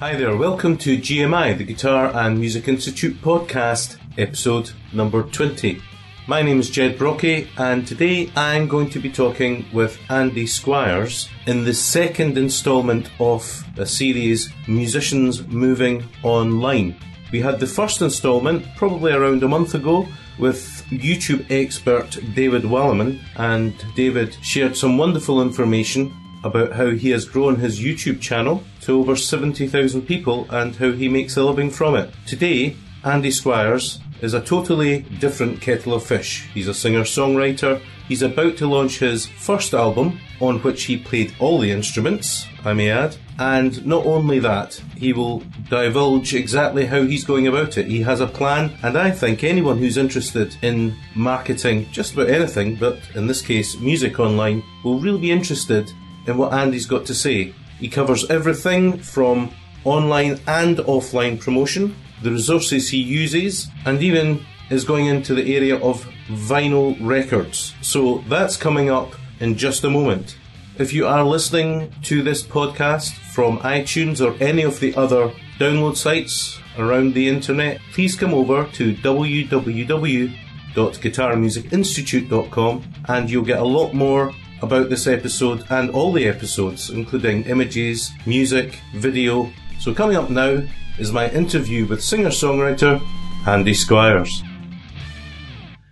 Hi there, welcome to GMI, the Guitar and Music Institute podcast, episode number 20. My name is Jed Brocky, and today I'm going to be talking with Andy Squires in the second instalment of a series, Musicians Moving Online. We had the first instalment probably around a month ago with YouTube expert David Wallimann, and David shared some wonderful information about how he has grown his YouTube channel to over 70,000 people and how he makes a living from it. Today, Andy Squires is a totally different kettle of fish. He's a singer songwriter. He's about to launch his first album, on which he played all the instruments, I may add. And not only that, he will divulge exactly how he's going about it. He has a plan, and I think anyone who's interested in marketing just about anything, but in this case, music online, will really be interested in what Andy's got to say. He covers everything from online and offline promotion, the resources he uses, and even is going into the area of vinyl records. So that's coming up in just a moment. If you are listening to this podcast from iTunes or any of the other download sites around the internet, please come over to www.guitarmusicinstitute.com and you'll get a lot more about this episode and all the episodes, including images, music, video. So, coming up now is my interview with singer songwriter Andy Squires.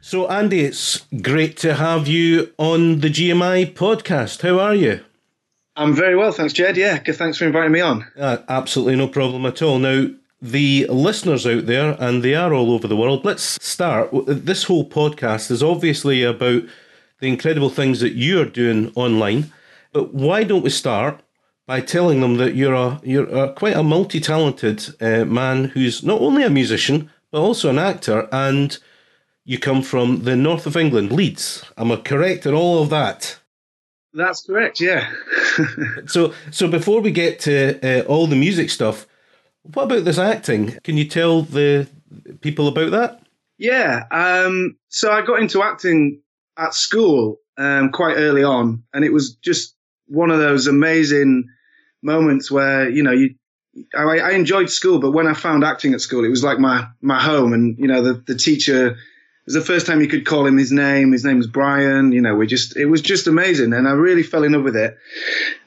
So, Andy, it's great to have you on the GMI podcast. How are you? I'm very well, thanks, Jed. Yeah, good. Thanks for inviting me on. Uh, absolutely no problem at all. Now, the listeners out there, and they are all over the world, let's start. This whole podcast is obviously about the incredible things that you're doing online. But why don't we start by telling them that you're a you're a, quite a multi-talented uh, man who's not only a musician but also an actor, and you come from the north of England, Leeds. Am I correct in all of that? That's correct. Yeah. so so before we get to uh, all the music stuff, what about this acting? Can you tell the people about that? Yeah. Um, so I got into acting at school um, quite early on, and it was just one of those amazing moments where you know you. I, I enjoyed school, but when I found acting at school, it was like my my home, and you know the the teacher. It was the first time you could call him his name. His name was Brian. You know, we just it was just amazing, and I really fell in love with it.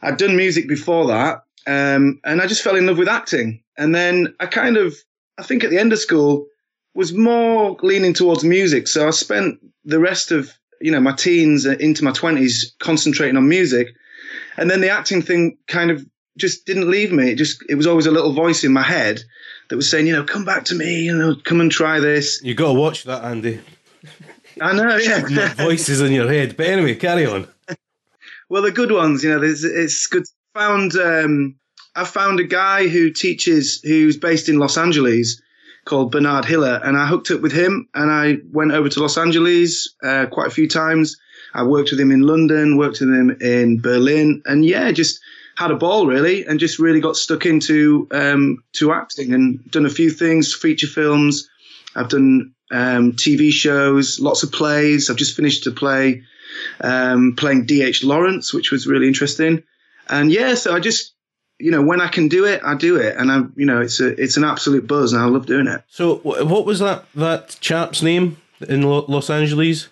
I'd done music before that, um, and I just fell in love with acting. And then I kind of, I think at the end of school, was more leaning towards music. So I spent the rest of you know, my teens into my twenties concentrating on music. And then the acting thing kind of just didn't leave me. It just, it was always a little voice in my head that was saying, you know, come back to me, you know, come and try this. You got to watch that, Andy. I know, yeah. voices in your head. But anyway, carry on. well, the good ones, you know, there's, it's good. Found, um, I found a guy who teaches, who's based in Los Angeles, called Bernard Hiller, and I hooked up with him, and I went over to Los Angeles uh, quite a few times. I worked with him in London, worked with him in Berlin, and yeah, just had a ball really, and just really got stuck into um, to acting and done a few things, feature films. I've done um, TV shows, lots of plays. I've just finished a play um, playing D.H. Lawrence, which was really interesting. And yeah, so I just you know, when I can do it, I do it, and I, you know, it's a it's an absolute buzz, and I love doing it. So, what was that that chap's name in Los Angeles?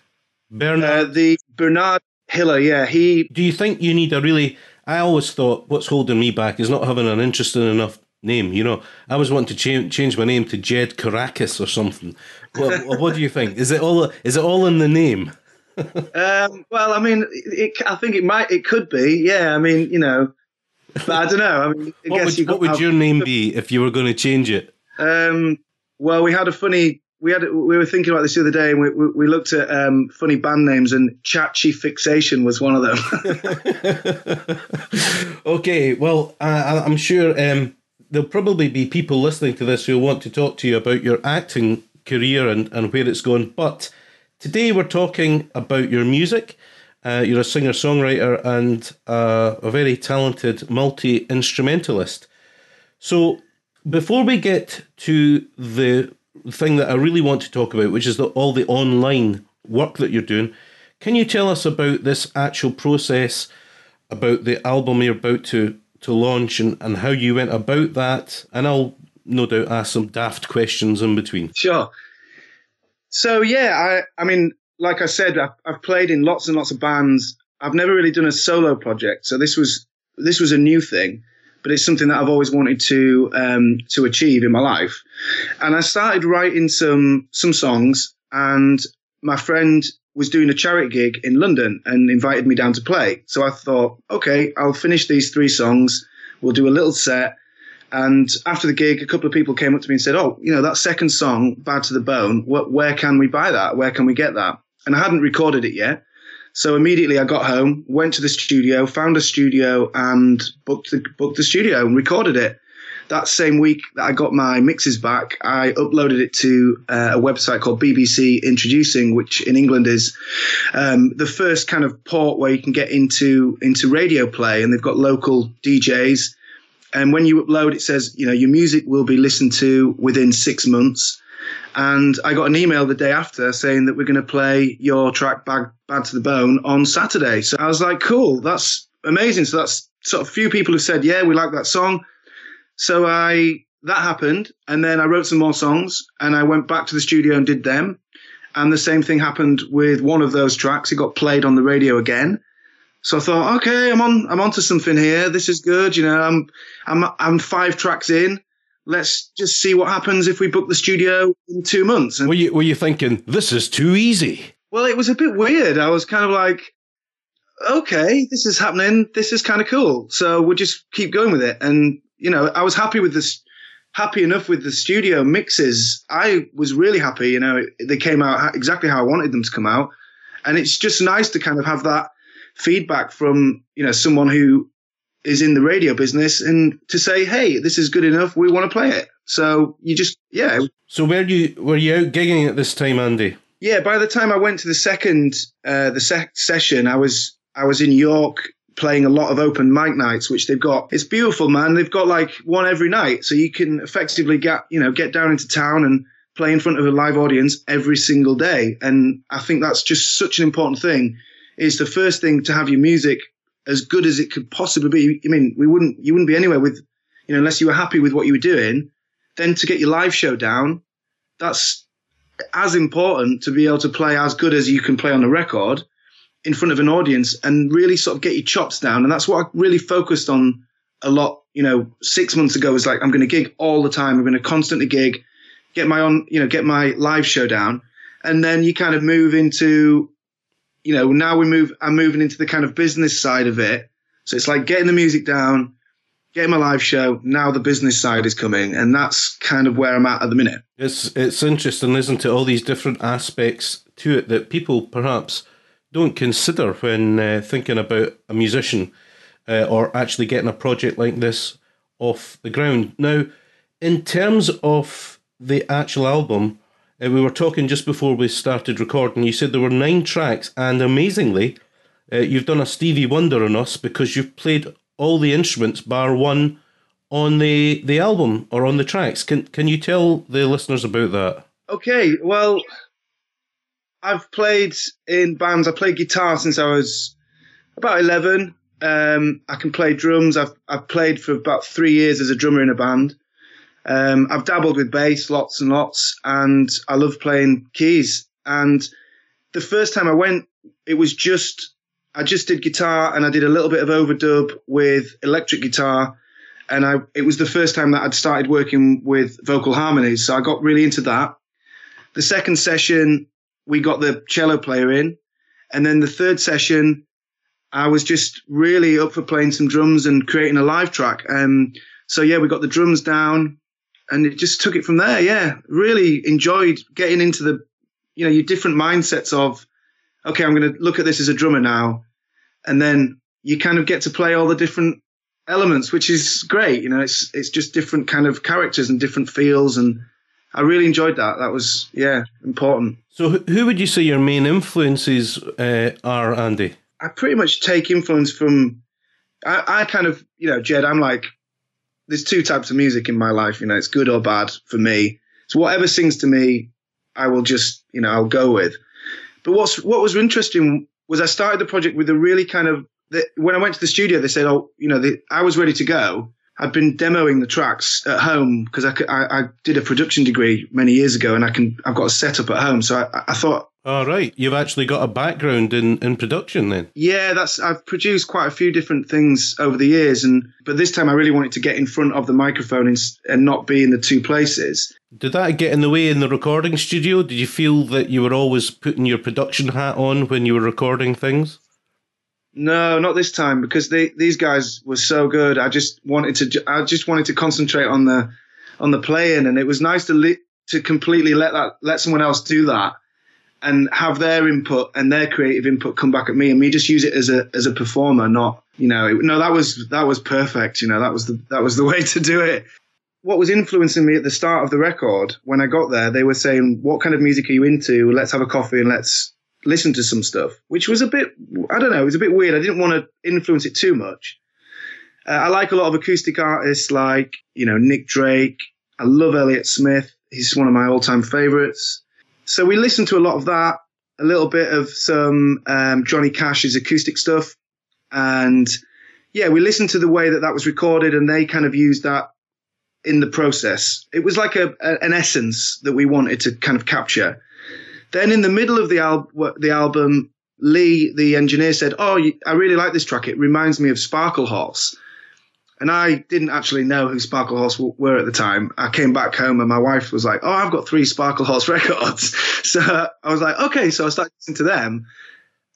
Bernard. Uh, the Bernard Hiller. Yeah, he. Do you think you need a really? I always thought what's holding me back is not having an interesting enough name. You know, I was wanting to change change my name to Jed Caracas or something. what, what do you think? Is it all? Is it all in the name? um, well, I mean, it, I think it might, it could be. Yeah, I mean, you know, but I don't know. I mean, I what would, what would your name be if you were going to change it? Um, well, we had a funny. We had we were thinking about this the other day, and we we, we looked at um, funny band names, and Chachi Fixation was one of them. okay, well, I, I'm sure um, there'll probably be people listening to this who want to talk to you about your acting career and, and where it's going. But today we're talking about your music uh, you're a singer songwriter and uh, a very talented multi instrumentalist. So, before we get to the thing that I really want to talk about, which is the, all the online work that you're doing, can you tell us about this actual process, about the album you're about to to launch and, and how you went about that. And I'll no doubt ask some daft questions in between. Sure. So yeah, I I mean, like I said, I've, I've played in lots and lots of bands. I've never really done a solo project, so this was this was a new thing, but it's something that I've always wanted to um, to achieve in my life. And I started writing some some songs, and my friend was doing a charity gig in London and invited me down to play. So I thought, okay, I'll finish these three songs. We'll do a little set. And after the gig, a couple of people came up to me and said, "Oh, you know that second song, Bad to the Bone. What, where can we buy that? Where can we get that?" And I hadn't recorded it yet, so immediately I got home, went to the studio, found a studio, and booked the booked the studio and recorded it. That same week that I got my mixes back, I uploaded it to uh, a website called BBC Introducing, which in England is um, the first kind of port where you can get into into radio play, and they've got local DJs and when you upload, it says, you know, your music will be listened to within six months. And I got an email the day after saying that we're going to play your track Bad, Bad to the Bone on Saturday. So I was like, cool, that's amazing. So that's sort of few people have said, yeah, we like that song. So I, that happened. And then I wrote some more songs and I went back to the studio and did them. And the same thing happened with one of those tracks. It got played on the radio again. So I thought, okay, I'm on, I'm onto something here. This is good. You know, I'm, I'm, I'm five tracks in. Let's just see what happens if we book the studio in two months. And were you, were you thinking this is too easy? Well, it was a bit weird. I was kind of like, okay, this is happening. This is kind of cool. So we'll just keep going with it. And, you know, I was happy with this, happy enough with the studio mixes. I was really happy. You know, they came out exactly how I wanted them to come out. And it's just nice to kind of have that feedback from you know someone who is in the radio business and to say, hey, this is good enough, we want to play it. So you just yeah. So were you were you out gigging at this time, Andy? Yeah, by the time I went to the second uh, the sec- session, I was I was in York playing a lot of open mic nights, which they've got. It's beautiful, man. They've got like one every night, so you can effectively get you know get down into town and play in front of a live audience every single day. And I think that's just such an important thing is the first thing to have your music as good as it could possibly be. I mean, we wouldn't, you wouldn't be anywhere with, you know, unless you were happy with what you were doing. Then to get your live show down, that's as important to be able to play as good as you can play on a record in front of an audience and really sort of get your chops down. And that's what I really focused on a lot, you know, six months ago was like, I'm going to gig all the time. I'm going to constantly gig, get my own, you know, get my live show down. And then you kind of move into you know, now we move, I'm moving into the kind of business side of it. So it's like getting the music down, getting my live show. Now the business side is coming, and that's kind of where I'm at at the minute. It's it's interesting, isn't it? All these different aspects to it that people perhaps don't consider when uh, thinking about a musician uh, or actually getting a project like this off the ground. Now, in terms of the actual album, uh, we were talking just before we started recording. You said there were nine tracks, and amazingly, uh, you've done a Stevie Wonder on us because you've played all the instruments bar one on the the album or on the tracks. Can can you tell the listeners about that? Okay, well, I've played in bands. I played guitar since I was about eleven. Um, I can play drums. I've I've played for about three years as a drummer in a band. Um, I've dabbled with bass lots and lots, and I love playing keys. And the first time I went, it was just I just did guitar and I did a little bit of overdub with electric guitar, and I it was the first time that I'd started working with vocal harmonies. So I got really into that. The second session, we got the cello player in, and then the third session, I was just really up for playing some drums and creating a live track. Um, so yeah, we got the drums down and it just took it from there. Yeah, really enjoyed getting into the, you know, your different mindsets of, okay, I'm going to look at this as a drummer now, and then you kind of get to play all the different elements, which is great. You know, it's it's just different kind of characters and different feels, and I really enjoyed that. That was yeah important. So, who would you say your main influences uh, are, Andy? I pretty much take influence from. I, I kind of, you know, Jed. I'm like there's two types of music in my life. You know, it's good or bad for me. So whatever sings to me, I will just, you know, I'll go with. But what's what was interesting was I started the project with a really kind of the, when I went to the studio, they said, "Oh, you know, the, I was ready to go." I'd been demoing the tracks at home because I, I, I, did a production degree many years ago, and I can I've got a setup at home. So I, I thought, all right, you've actually got a background in, in production then. Yeah, that's I've produced quite a few different things over the years, and but this time I really wanted to get in front of the microphone and, and not be in the two places. Did that get in the way in the recording studio? Did you feel that you were always putting your production hat on when you were recording things? No, not this time because they, these guys were so good. I just wanted to I just wanted to concentrate on the on the playing, and it was nice to to completely let that let someone else do that and have their input and their creative input come back at me, and me just use it as a as a performer, not you know it, no that was that was perfect. You know that was the that was the way to do it. What was influencing me at the start of the record when I got there, they were saying, "What kind of music are you into? Let's have a coffee and let's listen to some stuff, which was a bit, I don't know, it was a bit weird. I didn't want to influence it too much. Uh, I like a lot of acoustic artists like, you know, Nick Drake. I love Elliott Smith. He's one of my all time favorites. So we listened to a lot of that, a little bit of some um, Johnny Cash's acoustic stuff. And yeah, we listened to the way that that was recorded and they kind of used that in the process. It was like a, a an essence that we wanted to kind of capture. Then in the middle of the, al- the album, Lee, the engineer, said, "Oh, I really like this track. It reminds me of Sparklehorse." And I didn't actually know who Sparkle Sparklehorse were at the time. I came back home and my wife was like, "Oh, I've got three Sparklehorse records." So I was like, "Okay." So I started listening to them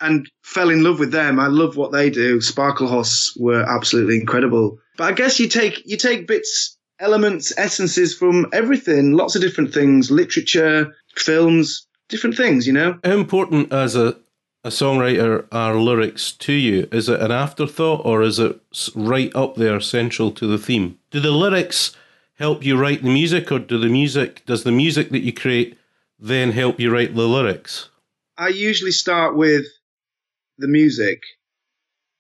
and fell in love with them. I love what they do. Sparklehorse were absolutely incredible. But I guess you take you take bits, elements, essences from everything, lots of different things, literature, films, different things, you know. How important as a a songwriter are lyrics to you? Is it an afterthought or is it right up there, central to the theme? Do the lyrics help you write the music, or do the music does the music that you create then help you write the lyrics? I usually start with the music,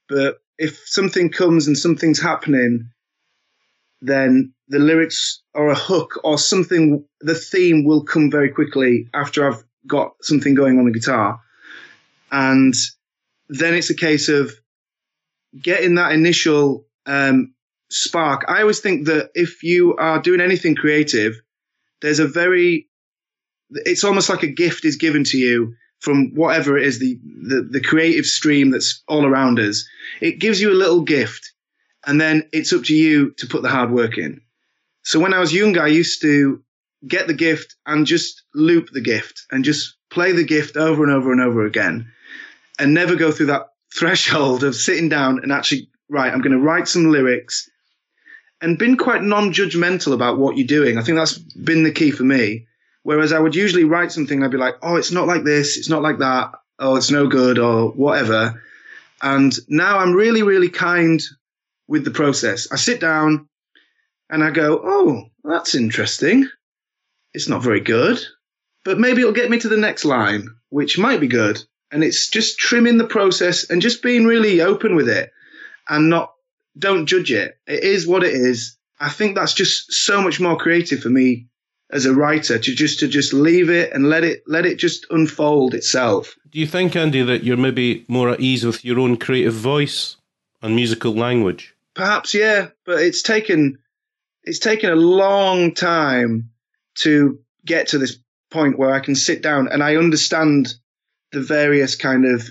but if something comes and something's happening, then the lyrics or a hook or something, the theme will come very quickly after I've got something going on the guitar. And then it's a case of getting that initial um, spark. I always think that if you are doing anything creative, there's a very, it's almost like a gift is given to you from whatever it is, the, the, the creative stream that's all around us. It gives you a little gift and then it's up to you to put the hard work in. So when I was younger, I used to get the gift and just loop the gift and just play the gift over and over and over again and never go through that threshold of sitting down and actually, right, I'm going to write some lyrics and been quite non-judgmental about what you're doing. I think that's been the key for me. Whereas I would usually write something, I'd be like, oh, it's not like this, it's not like that, oh, it's no good, or whatever. And now I'm really, really kind with the process. I sit down and I go, oh, that's interesting it's not very good, but maybe it'll get me to the next line, which might be good. And it's just trimming the process and just being really open with it and not, don't judge it. It is what it is. I think that's just so much more creative for me as a writer to just to just leave it and let it let it just unfold itself. Do you think, Andy, that you're maybe more at ease with your own creative voice and musical language? Perhaps, yeah, but it's taken it's taken a long time to get to this point where I can sit down and I understand the various kind of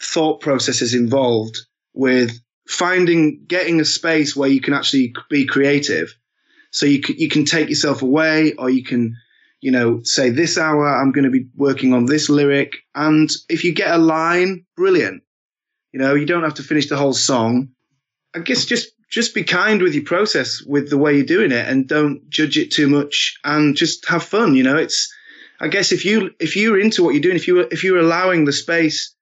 thought processes involved with finding getting a space where you can actually be creative. So you can, you can take yourself away or you can you know say this hour i'm going to be working on this lyric. And if you get a line brilliant. You know you don't have to finish the whole song. I guess just just be kind with your process with the way you're doing it and don't judge it too much and just have fun you know? It's i guess if you if you're into what you're doing if you if you're allowing the space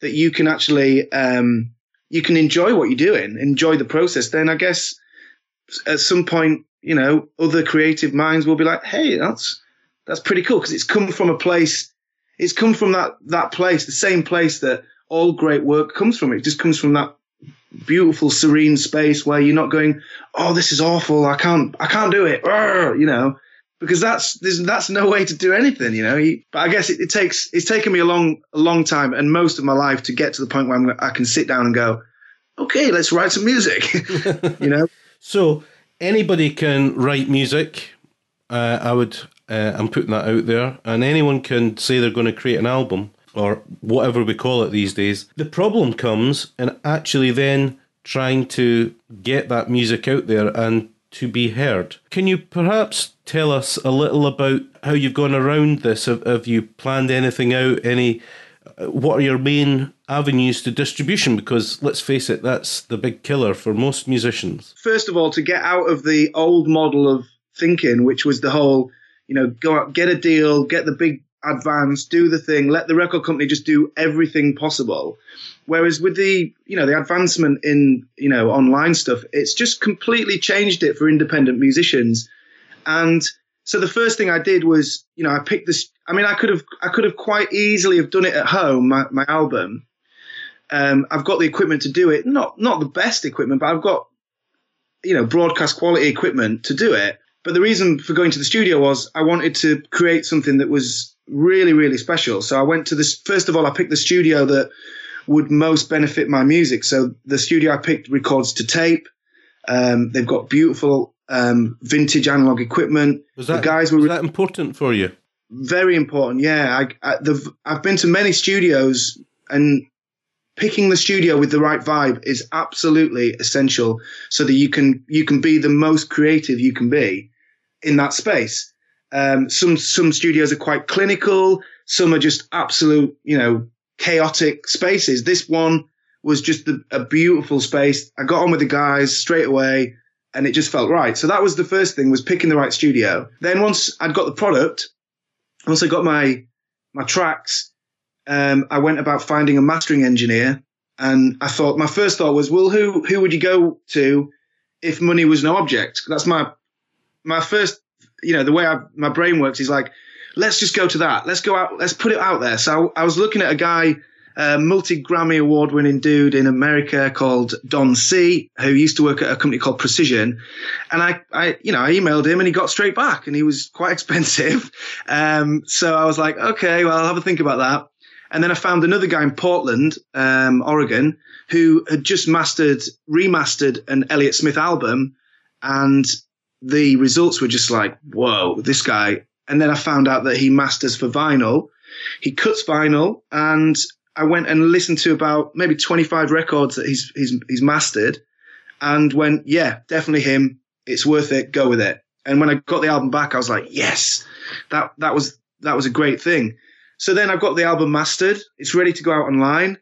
that you can actually um you can enjoy what you're doing enjoy the process then i guess at some point you know other creative minds will be like hey that's that's pretty cool because it's come from a place it's come from that that place the same place that all great work comes from. It just comes from that beautiful, serene space where you're not going, "Oh, this is awful. I can't, I can't do it." you know, because that's that's no way to do anything, you know. But I guess it, it, takes it's taken me a long a long time and most of my life to get to the point where I'm, I can sit down and go, okay, let's write some music, you know. So anybody can write music. Uh, I would. Uh, I'm putting that out there, and anyone can say they're going to create an album or whatever we call it these days. The problem comes in actually then trying to get that music out there and to be heard. Can you perhaps tell us a little about how you've gone around this? Have, have you planned anything out? Any? Uh, what are your main avenues to distribution? Because let's face it, that's the big killer for most musicians. First of all, to get out of the old model of thinking, which was the whole, you know, go out, get a deal, get the big advance, do the thing, let the record company just do everything possible. Whereas with the, you know, the advancement in, you know, online stuff, it's just completely changed it for independent musicians. And so the first thing I did was, you know, I picked this. I mean, I could have, I could have quite easily have done it at home, my, my album. Um, I've got the equipment to do it. Not, not the best equipment, but I've got, you know, broadcast quality equipment to do it. But the reason for going to the studio was I wanted to create something that was really, really special. So I went to this. First of all, I picked the studio that would most benefit my music. So the studio I picked records to tape. Um, they've got beautiful um, vintage analog equipment. Was that, the guys were was that important for you? Very important. Yeah, I, I, the, I've been to many studios, and picking the studio with the right vibe is absolutely essential, so that you can you can be the most creative you can be in that space. Um, some some studios are quite clinical. Some are just absolute, you know, chaotic spaces. This one was just the, a beautiful space. I got on with the guys straight away and it just felt right. So that was the first thing was picking the right studio. Then once I'd got the product, once I got my, my tracks, um, I went about finding a mastering engineer and I thought, my first thought was, well, who, who would you go to if money was no object? That's my, my first, you know, the way I, my brain works is like, let's just go to that. Let's go out. Let's put it out there. So I was looking at a guy, a multi Grammy award winning dude in America called Don C, who used to work at a company called Precision. And I, I, you know, I emailed him and he got straight back and he was quite expensive. Um, so I was like, okay, well, I'll have a think about that. And then I found another guy in Portland, um, Oregon, who had just mastered, remastered an Elliott Smith album. And the results were just like, whoa, this guy and then I found out that he masters for vinyl. He cuts vinyl, and I went and listened to about maybe 25 records that he's he's he's mastered, and went, yeah, definitely him. It's worth it. Go with it. And when I got the album back, I was like, yes, that that was that was a great thing. So then I've got the album mastered. It's ready to go out online.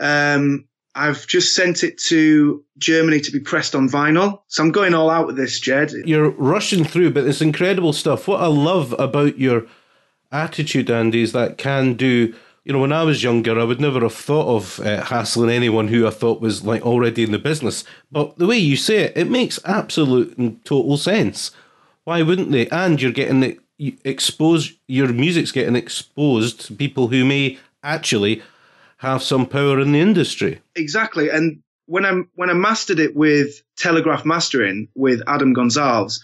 Um, I've just sent it to Germany to be pressed on vinyl. So I'm going all out with this, Jed. You're rushing through, but it's incredible stuff. What I love about your attitude, Andy, is that can do. You know, when I was younger, I would never have thought of uh, hassling anyone who I thought was like already in the business. But the way you say it, it makes absolute and total sense. Why wouldn't they? And you're getting it exposed. Your music's getting exposed to people who may actually have some power in the industry. Exactly. And when I when I mastered it with Telegraph Mastering with Adam Gonzalez,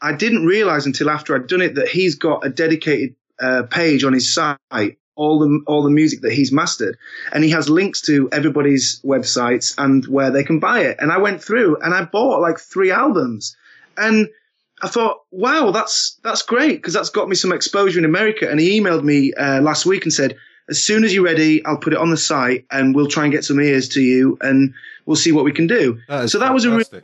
I didn't realize until after I'd done it that he's got a dedicated uh, page on his site all the all the music that he's mastered, and he has links to everybody's websites and where they can buy it. And I went through and I bought like three albums, and I thought, wow, that's that's great because that's got me some exposure in America. And he emailed me uh, last week and said, as soon as you're ready, I'll put it on the site and we'll try and get some ears to you and we'll see what we can do. That so that fantastic. was a re-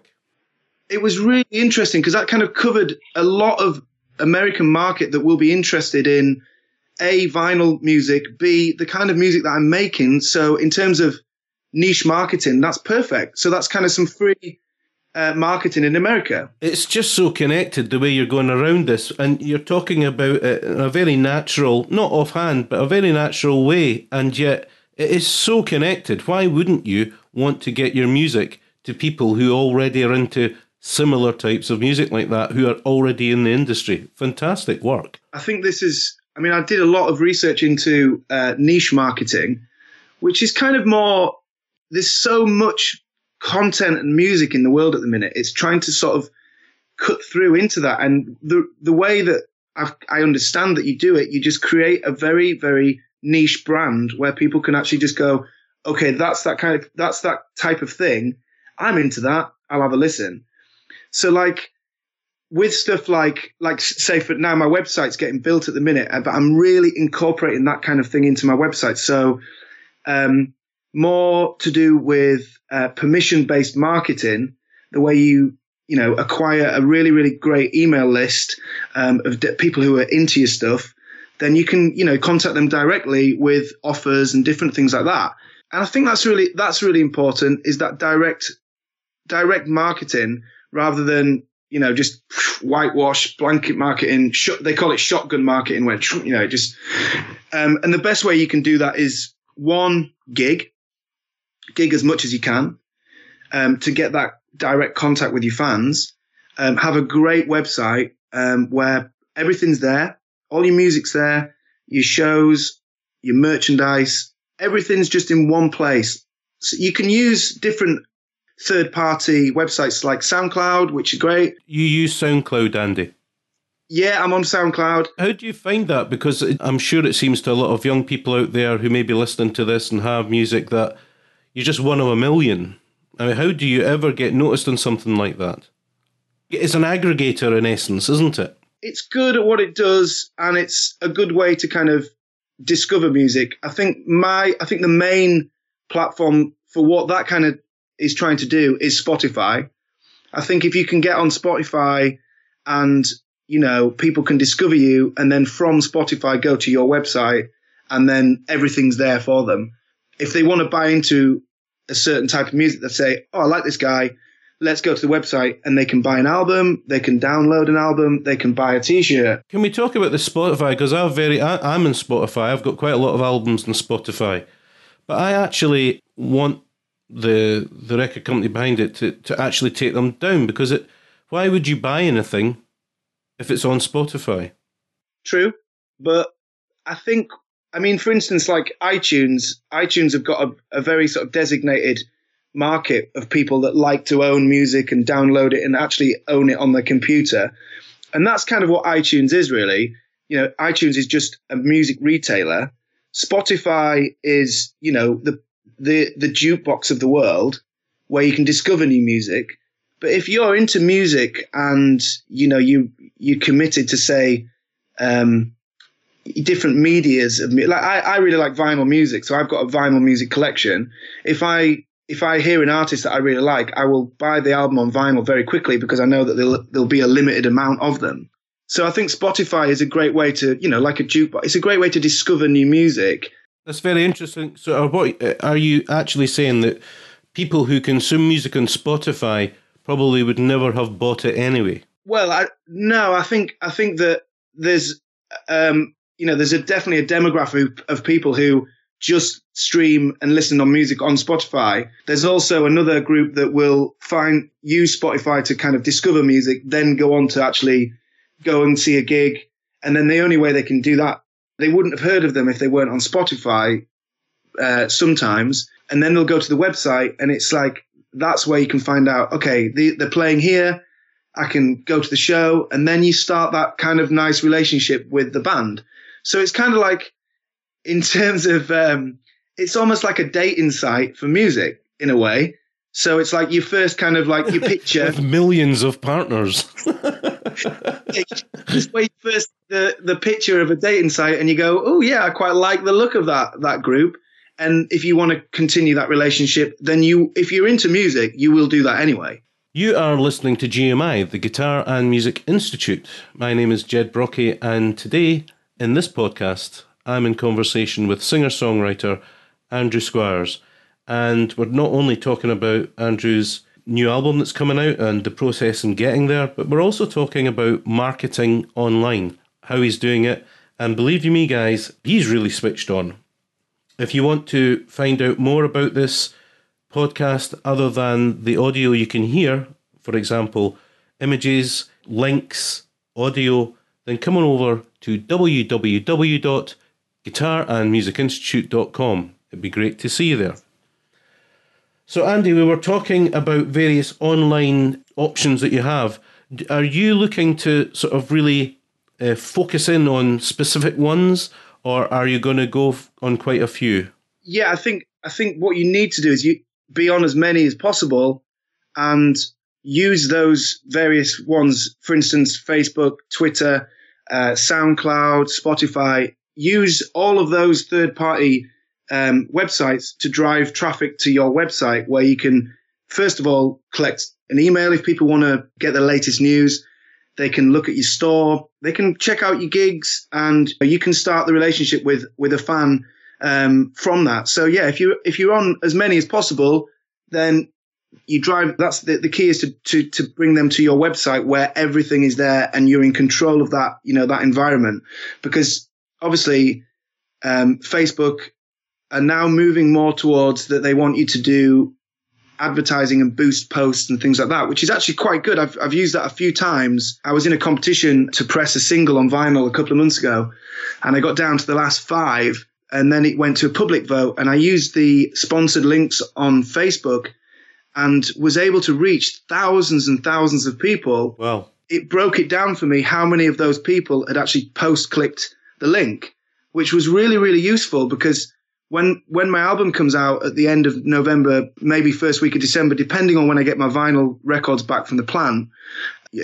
it was really interesting because that kind of covered a lot of American market that will be interested in a vinyl music, b the kind of music that I'm making. So in terms of niche marketing, that's perfect. So that's kind of some free uh, marketing in America. It's just so connected the way you're going around this, and you're talking about it in a very natural, not offhand, but a very natural way, and yet it is so connected. Why wouldn't you want to get your music to people who already are into similar types of music like that, who are already in the industry? Fantastic work. I think this is, I mean, I did a lot of research into uh, niche marketing, which is kind of more, there's so much content and music in the world at the minute. It's trying to sort of cut through into that. And the the way that I've, I understand that you do it, you just create a very very niche brand where people can actually just go, okay, that's that kind of that's that type of thing. I'm into that. I'll have a listen. So like with stuff like like say for now my website's getting built at the minute, but I'm really incorporating that kind of thing into my website. So um, more to do with uh, permission based marketing, the way you you know acquire a really really great email list um, of de- people who are into your stuff. Then you can you know contact them directly with offers and different things like that. And I think that's really that's really important is that direct direct marketing rather than you know just whitewash blanket marketing. Sh- they call it shotgun marketing, where you know just um, and the best way you can do that is one gig, gig as much as you can um, to get that direct contact with your fans. Um, have a great website um, where everything's there, all your music's there, your shows, your merchandise, everything's just in one place. So you can use different third party websites like SoundCloud, which are great. You use SoundCloud, Andy? Yeah, I'm on SoundCloud. How do you find that? Because I'm sure it seems to a lot of young people out there who may be listening to this and have music that you're just one of a million. I mean, how do you ever get noticed on something like that? It's an aggregator in essence, isn't it? It's good at what it does, and it's a good way to kind of discover music. I think my, I think the main platform for what that kind of is trying to do is Spotify. I think if you can get on Spotify and, you know, people can discover you and then from Spotify go to your website and then everything's there for them. If they want to buy into a certain type of music, they say, Oh, I like this guy. Let's go to the website and they can buy an album. They can download an album. They can buy a t-shirt. Can we talk about the Spotify? Because I'm very, I, I'm in Spotify. I've got quite a lot of albums in Spotify, but I actually want the the record company behind it to, to actually take them down because it why would you buy anything if it's on Spotify? True, but I think I mean for instance like iTunes, iTunes have got a, a very sort of designated market of people that like to own music and download it and actually own it on their computer. And that's kind of what iTunes is really. You know, iTunes is just a music retailer. Spotify is, you know, the the the jukebox of the world where you can discover new music. But if you're into music and you know you you committed to say um, different medias of like I, I really like vinyl music, so I've got a vinyl music collection. If I if I hear an artist that I really like, I will buy the album on vinyl very quickly because I know that there'll, there'll be a limited amount of them. So I think Spotify is a great way to, you know, like a jukebox. It's a great way to discover new music that's very interesting. So, what are you actually saying that people who consume music on Spotify probably would never have bought it anyway? Well, I, no, I think I think that there's, um, you know, there's a definitely a demographic of people who just stream and listen on music on Spotify. There's also another group that will find use Spotify to kind of discover music, then go on to actually go and see a gig. And then the only way they can do that they wouldn't have heard of them if they weren't on Spotify uh, sometimes. And then they'll go to the website and it's like, that's where you can find out, okay, they, they're playing here. I can go to the show. And then you start that kind of nice relationship with the band. So it's kind of like, in terms of, um, it's almost like a dating site for music in a way. So it's like you first kind of like you picture with millions of partners. just wait first the the picture of a dating site, and you go, oh yeah, I quite like the look of that that group. And if you want to continue that relationship, then you, if you're into music, you will do that anyway. You are listening to GMI, the Guitar and Music Institute. My name is Jed Brocky, and today in this podcast, I'm in conversation with singer songwriter Andrew Squires. And we're not only talking about Andrew's new album that's coming out and the process in getting there, but we're also talking about marketing online, how he's doing it. And believe you me, guys, he's really switched on. If you want to find out more about this podcast, other than the audio you can hear, for example, images, links, audio, then come on over to www.guitarandmusicinstitute.com. It'd be great to see you there. So, Andy, we were talking about various online options that you have. Are you looking to sort of really uh, focus in on specific ones, or are you going to go on quite a few? Yeah, I think I think what you need to do is you be on as many as possible, and use those various ones. For instance, Facebook, Twitter, uh, SoundCloud, Spotify. Use all of those third party um, websites to drive traffic to your website, where you can first of all collect an email if people want to get the latest news. They can look at your store. They can check out your gigs, and you can start the relationship with with a fan um, from that. So yeah, if you if you're on as many as possible, then you drive. That's the, the key is to, to to bring them to your website where everything is there and you're in control of that you know that environment because obviously um, Facebook are now moving more towards that they want you to do advertising and boost posts and things like that, which is actually quite good. I've, I've used that a few times. I was in a competition to press a single on vinyl a couple of months ago and I got down to the last five and then it went to a public vote and I used the sponsored links on Facebook and was able to reach thousands and thousands of people. Wow. It broke it down for me how many of those people had actually post clicked the link, which was really, really useful because when when my album comes out at the end of November, maybe first week of December, depending on when I get my vinyl records back from the plan,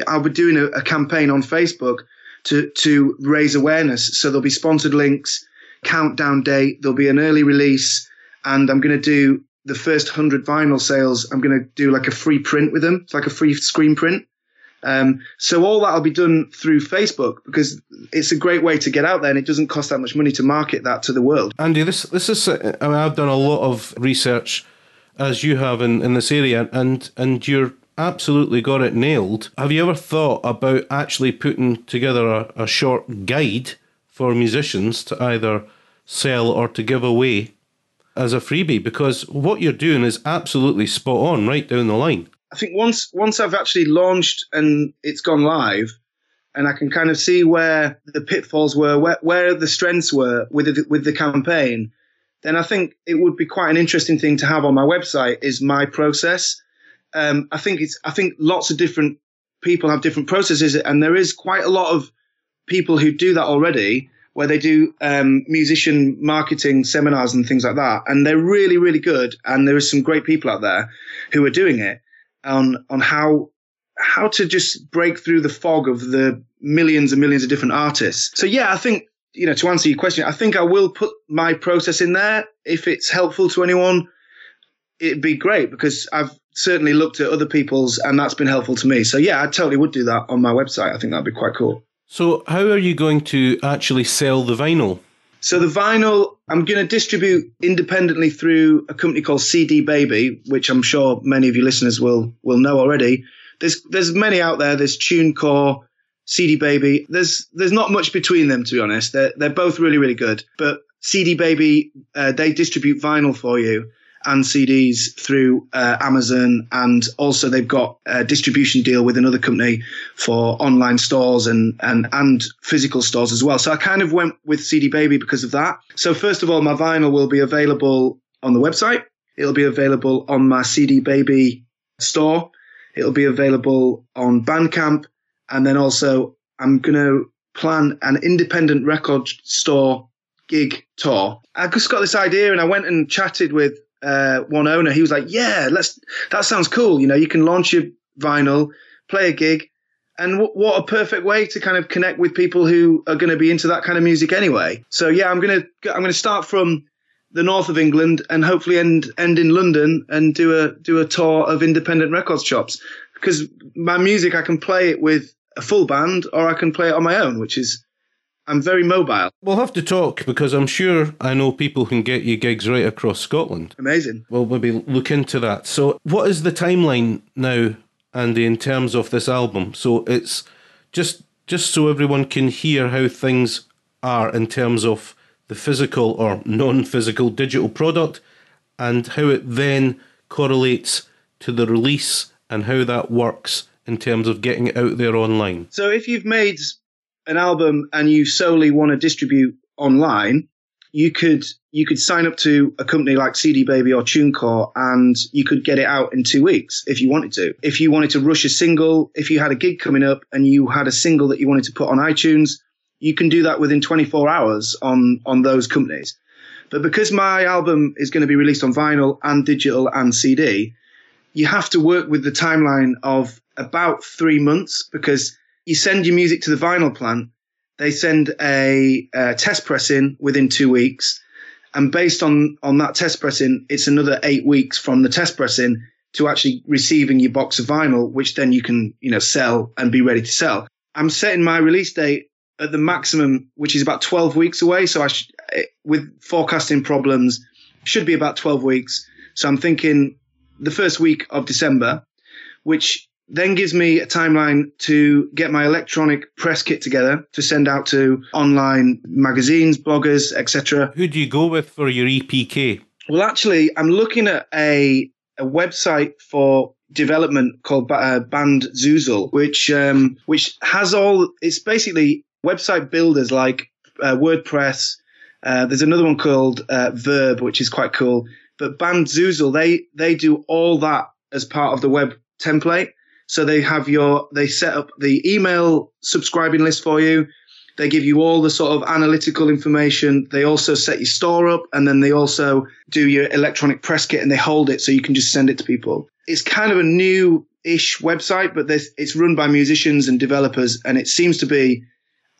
I'll be doing a, a campaign on Facebook to to raise awareness. So there'll be sponsored links, countdown date, there'll be an early release, and I'm going to do the first hundred vinyl sales. I'm going to do like a free print with them. It's like a free screen print. Um, so all that will be done through Facebook because it's a great way to get out there, and it doesn't cost that much money to market that to the world. Andy, this this is I mean, I've done a lot of research as you have in, in this area, and and you're absolutely got it nailed. Have you ever thought about actually putting together a, a short guide for musicians to either sell or to give away as a freebie? Because what you're doing is absolutely spot on right down the line. I think once once I've actually launched and it's gone live, and I can kind of see where the pitfalls were, where, where the strengths were with the, with the campaign, then I think it would be quite an interesting thing to have on my website. Is my process. Um, I think it's I think lots of different people have different processes, and there is quite a lot of people who do that already, where they do um, musician marketing seminars and things like that, and they're really really good. And there is some great people out there who are doing it on on how how to just break through the fog of the millions and millions of different artists. So yeah, I think you know to answer your question, I think I will put my process in there if it's helpful to anyone. It'd be great because I've certainly looked at other people's and that's been helpful to me. So yeah, I totally would do that on my website. I think that'd be quite cool. So how are you going to actually sell the vinyl? So the vinyl, I'm going to distribute independently through a company called CD Baby, which I'm sure many of your listeners will will know already. There's there's many out there. There's TuneCore, CD Baby. There's there's not much between them to be honest. They're they're both really really good. But CD Baby, uh, they distribute vinyl for you and CDs through uh, Amazon, and also they've got a distribution deal with another company for online stores and and and physical stores as well. So I kind of went with CD Baby because of that. So first of all, my vinyl will be available on the website. It'll be available on my CD Baby store. It'll be available on Bandcamp, and then also I'm gonna plan an independent record store gig tour. I just got this idea and I went and chatted with uh, one owner, he was like, "Yeah, let's. That sounds cool. You know, you can launch your vinyl, play a gig, and w- what a perfect way to kind of connect with people who are going to be into that kind of music anyway. So yeah, I'm gonna I'm gonna start from the north of England and hopefully end end in London and do a do a tour of independent records shops because my music I can play it with a full band or I can play it on my own, which is I'm very mobile. We'll have to talk because I'm sure I know people who can get you gigs right across Scotland. Amazing. We'll maybe look into that. So, what is the timeline now, Andy, in terms of this album? So it's just just so everyone can hear how things are in terms of the physical or non-physical digital product, and how it then correlates to the release and how that works in terms of getting it out there online. So if you've made an album and you solely want to distribute online, you could you could sign up to a company like CD Baby or TuneCore and you could get it out in two weeks if you wanted to. If you wanted to rush a single, if you had a gig coming up and you had a single that you wanted to put on iTunes, you can do that within 24 hours on on those companies. But because my album is going to be released on vinyl and digital and CD, you have to work with the timeline of about three months because you send your music to the vinyl plant, they send a, a test press in within two weeks and based on, on that test pressing, it's another eight weeks from the test pressing to actually receiving your box of vinyl, which then you can, you know, sell and be ready to sell. I'm setting my release date at the maximum, which is about 12 weeks away. So I, sh- eh, with forecasting problems, should be about 12 weeks. So I'm thinking the first week of December, which then gives me a timeline to get my electronic press kit together to send out to online magazines, bloggers, etc. Who do you go with for your EPK? Well, actually, I'm looking at a a website for development called uh, Bandzoogle, which um, which has all. It's basically website builders like uh, WordPress. Uh, there's another one called uh, Virb, which is quite cool. But Bandzoogle, they they do all that as part of the web template. So they have your, they set up the email subscribing list for you. They give you all the sort of analytical information. They also set your store up and then they also do your electronic press kit and they hold it so you can just send it to people. It's kind of a new ish website, but it's run by musicians and developers and it seems to be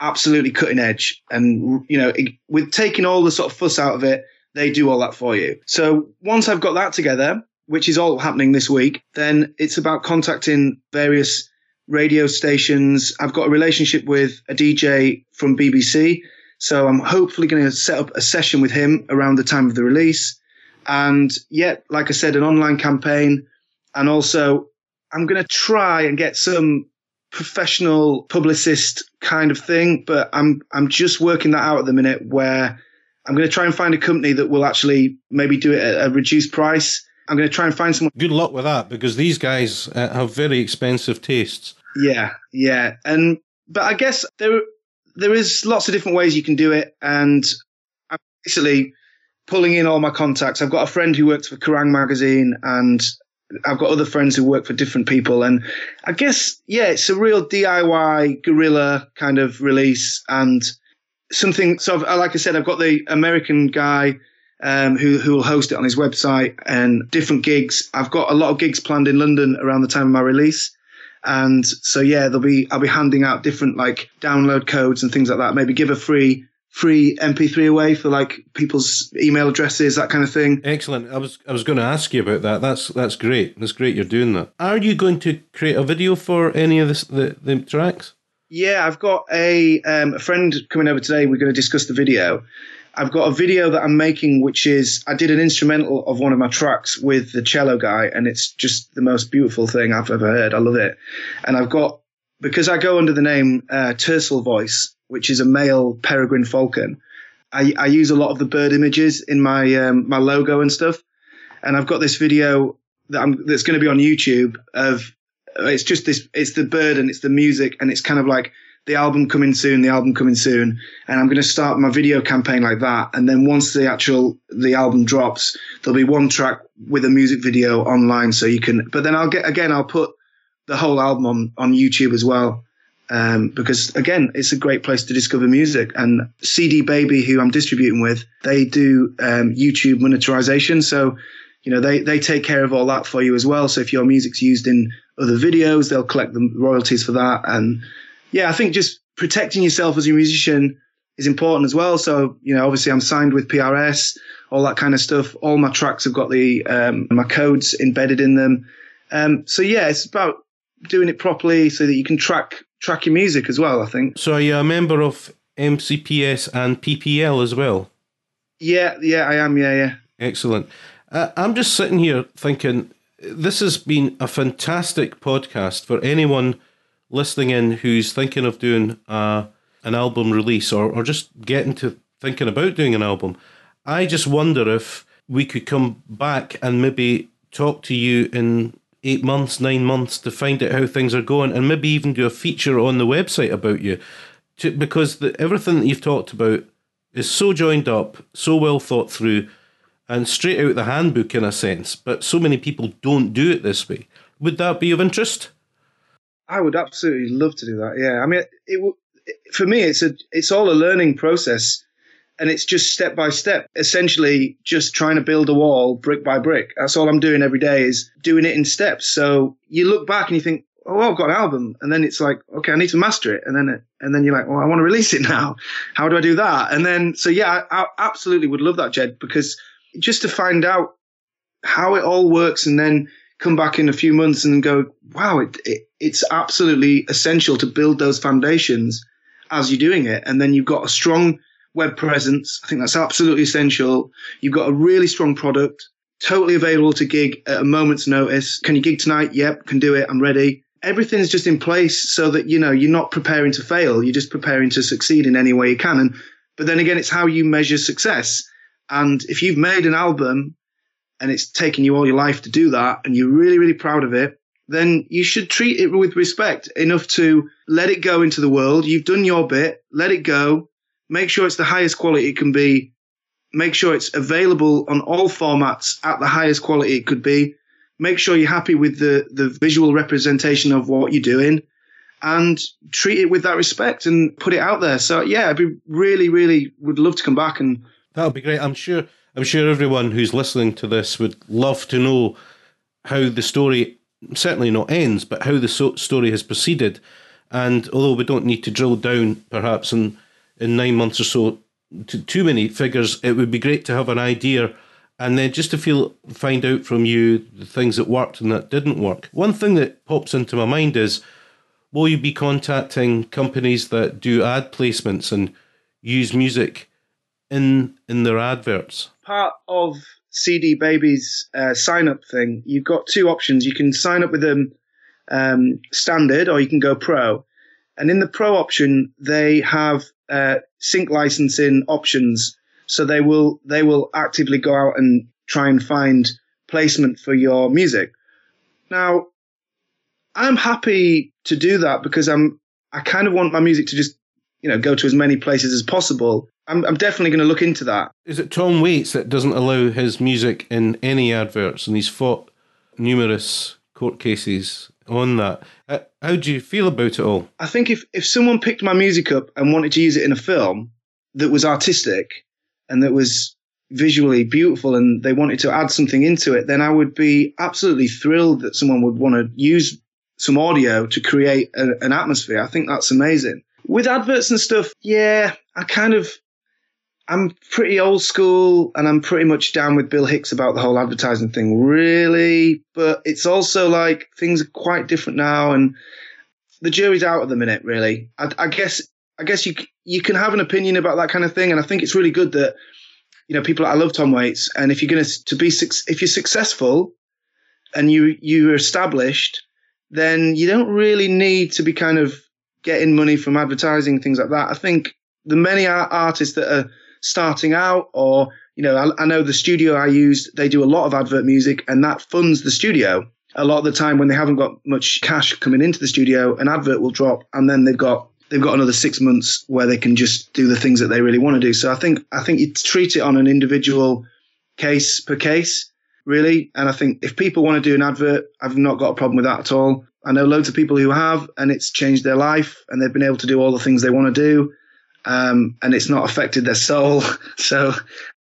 absolutely cutting edge. And, you know, it, with taking all the sort of fuss out of it, they do all that for you. So once I've got that together, which is all happening this week, then it's about contacting various radio stations. I've got a relationship with a DJ from BBC. So I'm hopefully going to set up a session with him around the time of the release. And yet, like I said, an online campaign. And also, I'm going to try and get some professional publicist kind of thing, but I'm, I'm just working that out at the minute where I'm going to try and find a company that will actually maybe do it at a reduced price I'm going to try and find someone. Good luck with that because these guys uh, have very expensive tastes. Yeah, yeah, and but I guess there there is lots of different ways you can do it, and I'm basically pulling in all my contacts. I've got a friend who works for Kerrang magazine, and I've got other friends who work for different people, and I guess yeah, it's a real DIY guerrilla kind of release, and something. So, like I said, I've got the American guy um, who who will host it on his website and different gigs. I've got a lot of gigs planned in London around the time of my release. And so yeah, there'll be I'll be handing out different like download codes and things like that. Maybe give a free free MP3 away for like people's email addresses, that kind of thing. Excellent. I was I was going to ask you about that. That's that's great. That's great. You're doing that. Are you going to create a video for any of this, the the tracks? Yeah, I've got a um, a friend coming over today. We're going to discuss the video. I've got a video that I'm making, which is I did an instrumental of one of my tracks with the cello guy, and it's just the most beautiful thing I've ever heard. I love it. And I've got because I go under the name uh, Tercel Voice, which is a male peregrine falcon. I, I use a lot of the bird images in my um, my logo and stuff, and I've got this video that I'm that's going to be on YouTube of it's just this it's the bird and it's the music and it's kind of like the album coming soon, the album coming soon, and I'm going to start my video campaign like that. And then once the actual the album drops, there'll be one track with a music video online, so you can. But then I'll get again, I'll put the whole album on on YouTube as well. Um, because again, it's a great place to discover music. And CD Baby, who I'm distributing with, they do um, YouTube monetization. So, you know, they, they take care of all that for you as well. So if your music's used in other videos, they'll collect the royalties for that. And yeah, I think just protecting yourself as a musician is important as well. So, you know, obviously I'm signed with PRS, all that kind of stuff. All my tracks have got the, um, my codes embedded in them. Um, so yeah, it's about doing it properly so that you can track, track your music as well, I think. So are you a member of MCPS and PPL as well? Yeah, yeah, I am. Yeah, yeah. Excellent. Uh, I'm just sitting here thinking this has been a fantastic podcast for anyone listening in who's thinking of doing uh, an album release or, or just getting to thinking about doing an album, I just wonder if we could come back and maybe talk to you in eight months, nine months to find out how things are going, and maybe even do a feature on the website about you. To, because the, everything that you've talked about is so joined up, so well thought through, and straight out the handbook in a sense. But so many people don't do it this way. Would that be of interest? I would absolutely love to do that. Yeah, I mean, it, it for me, it's a it's all a learning process, and it's just step by step. Essentially, just trying to build a wall brick by brick. That's all I'm doing every day is doing it in steps. So you look back and you think, oh, I've got an album, and then it's like, okay, I need to master it, and then it, and then you're like, well, I want to release it now. How do I do that? And then so yeah, I, I absolutely would love that, Jed, because just to find out how it all works, and then come back in a few months and go, wow, it, it, it's absolutely essential to build those foundations as you're doing it. And then you've got a strong web presence. I think that's absolutely essential. You've got a really strong product, totally available to gig at a moment's notice. Can you gig tonight? Yep, can do it. I'm ready. Everything's just in place so that, you know, you're not preparing to fail. You're just preparing to succeed in any way you can. And, but then again, it's how you measure success. And if you've made an album and it's taken you all your life to do that and you're really, really proud of it, then you should treat it with respect enough to let it go into the world. You've done your bit, let it go, make sure it's the highest quality it can be, make sure it's available on all formats at the highest quality it could be, make sure you're happy with the, the visual representation of what you're doing and treat it with that respect and put it out there. So yeah, I'd be really, really would love to come back and that would be great. I'm sure I'm sure everyone who's listening to this would love to know how the story certainly not ends, but how the so- story has proceeded. And although we don't need to drill down, perhaps in in nine months or so, to too many figures, it would be great to have an idea, and then just to feel find out from you the things that worked and that didn't work. One thing that pops into my mind is, will you be contacting companies that do ad placements and use music in in their adverts? Part of CD Baby's uh, sign up thing, you've got two options. You can sign up with them um, standard, or you can go pro. And in the pro option, they have uh, sync licensing options, so they will they will actively go out and try and find placement for your music. Now, I'm happy to do that because I'm I kind of want my music to just you know go to as many places as possible. I'm, I'm definitely going to look into that. Is it Tom Waits that doesn't allow his music in any adverts, and he's fought numerous court cases on that? Uh, how do you feel about it all? I think if if someone picked my music up and wanted to use it in a film that was artistic and that was visually beautiful and they wanted to add something into it, then I would be absolutely thrilled that someone would want to use some audio to create a, an atmosphere. I think that's amazing. With adverts and stuff, yeah, I kind of I'm pretty old school and I'm pretty much down with Bill Hicks about the whole advertising thing, really. But it's also like things are quite different now and the jury's out at the minute, really. I, I guess, I guess you, you can have an opinion about that kind of thing. And I think it's really good that, you know, people, I love Tom Waits. And if you're going to, to be, if you're successful and you, you're established, then you don't really need to be kind of getting money from advertising, things like that. I think the many artists that are, starting out or you know I, I, know the studio i used they do a lot of advert music and that funds the studio. A lot of the time when they haven't got much cash coming into the studio an advert will drop and then they've got they've got another six months where they can just do the things that they really want to do. So i think i think you treat it on an individual case per case really. And i think if people want to do an advert i've not got a problem with that at all I know loads of people who have, and it's changed their life, and they've been able to do all the things they want to do um, and it's not affected their soul. So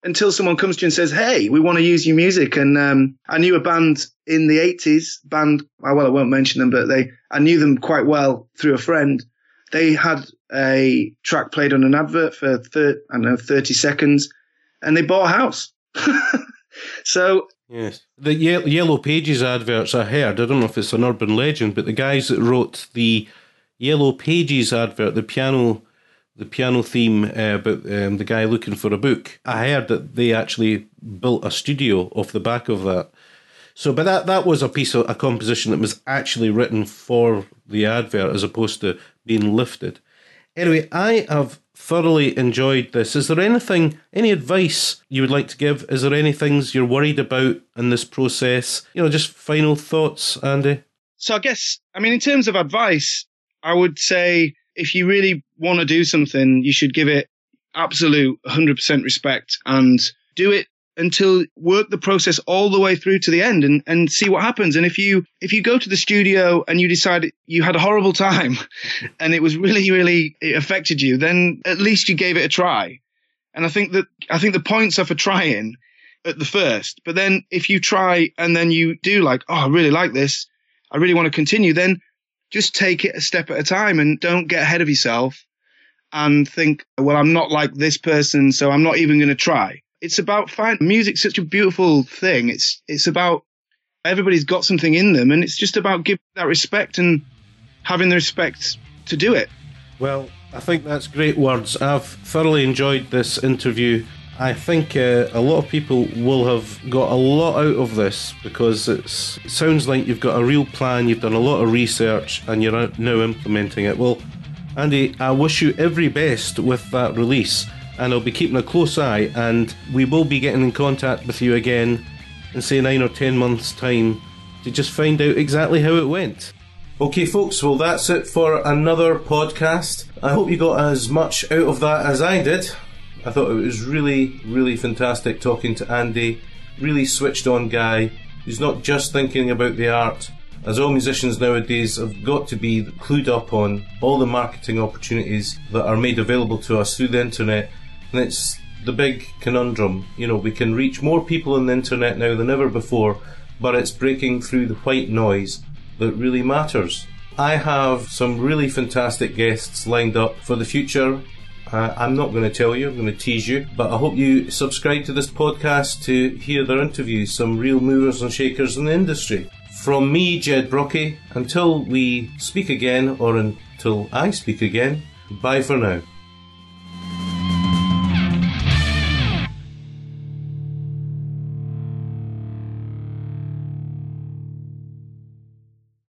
until someone comes to you and says, "Hey, we want to use your music," and um, I knew a band in the '80s, band well, I won't mention them, but they I knew them quite well through a friend. They had a track played on an advert for thir- I don't know 30 seconds, and they bought a house. so Yes. The Ye- Yellow Pages adverts I heard, I don't know if it's an urban legend, but the guys that wrote the Yellow Pages advert, the piano the piano theme uh, about um, the guy looking for a book. I heard that they actually built a studio off the back of that. So, but that that was a piece of a composition that was actually written for the advert as opposed to being lifted. Anyway, I have thoroughly enjoyed this. Is there anything, any advice you would like to give? Is there any things you're worried about in this process? You know, just final thoughts, Andy. So, I guess, I mean, in terms of advice, I would say if you really want to do something, you should give it absolute 100% respect and do it until work the process all the way through to the end and, and see what happens. And if you if you go to the studio and you decide you had a horrible time and it was really, really it affected you, then at least you gave it a try. And I think that I think the points are for trying at the first. But then if you try and then you do like, oh, I really like this, I really want to continue, then just take it a step at a time and don't get ahead of yourself and think, well, I'm not like this person, so I'm not even going to try it's about finding music's such a beautiful thing. It's it's about everybody's got something in them, and it's just about giving that respect and having the respect to do it. Well, I think that's great words. I've thoroughly enjoyed this interview. I think uh, a lot of people will have got a lot out of this because it sounds like you've got a real plan, you've done a lot of research, and you're now implementing it. Well, Andy, I wish you every best with that release and I'll be keeping a close eye. And we will be getting in contact with you again in say nine or ten months' time to just find out exactly how it went. Okay, folks, well, that's it for another podcast. I hope you got as much out of that as I did. I thought it was really, really fantastic talking to Andy. Really switched on guy who's not just thinking about the art, as all musicians nowadays have got to be clued up on all the marketing opportunities that are made available to us through the internet and it's the big conundrum. You know, we can reach more people on the internet now than ever before, but it's breaking through the white noise that really matters. I have some really fantastic guests lined up for the future. Uh, I'm not going to tell you, I'm going to tease you, but I hope you subscribe to this podcast to hear their interviews, some real movers and shakers in the industry. From me, Jed Brocky, until we speak again, or until I speak again, bye for now.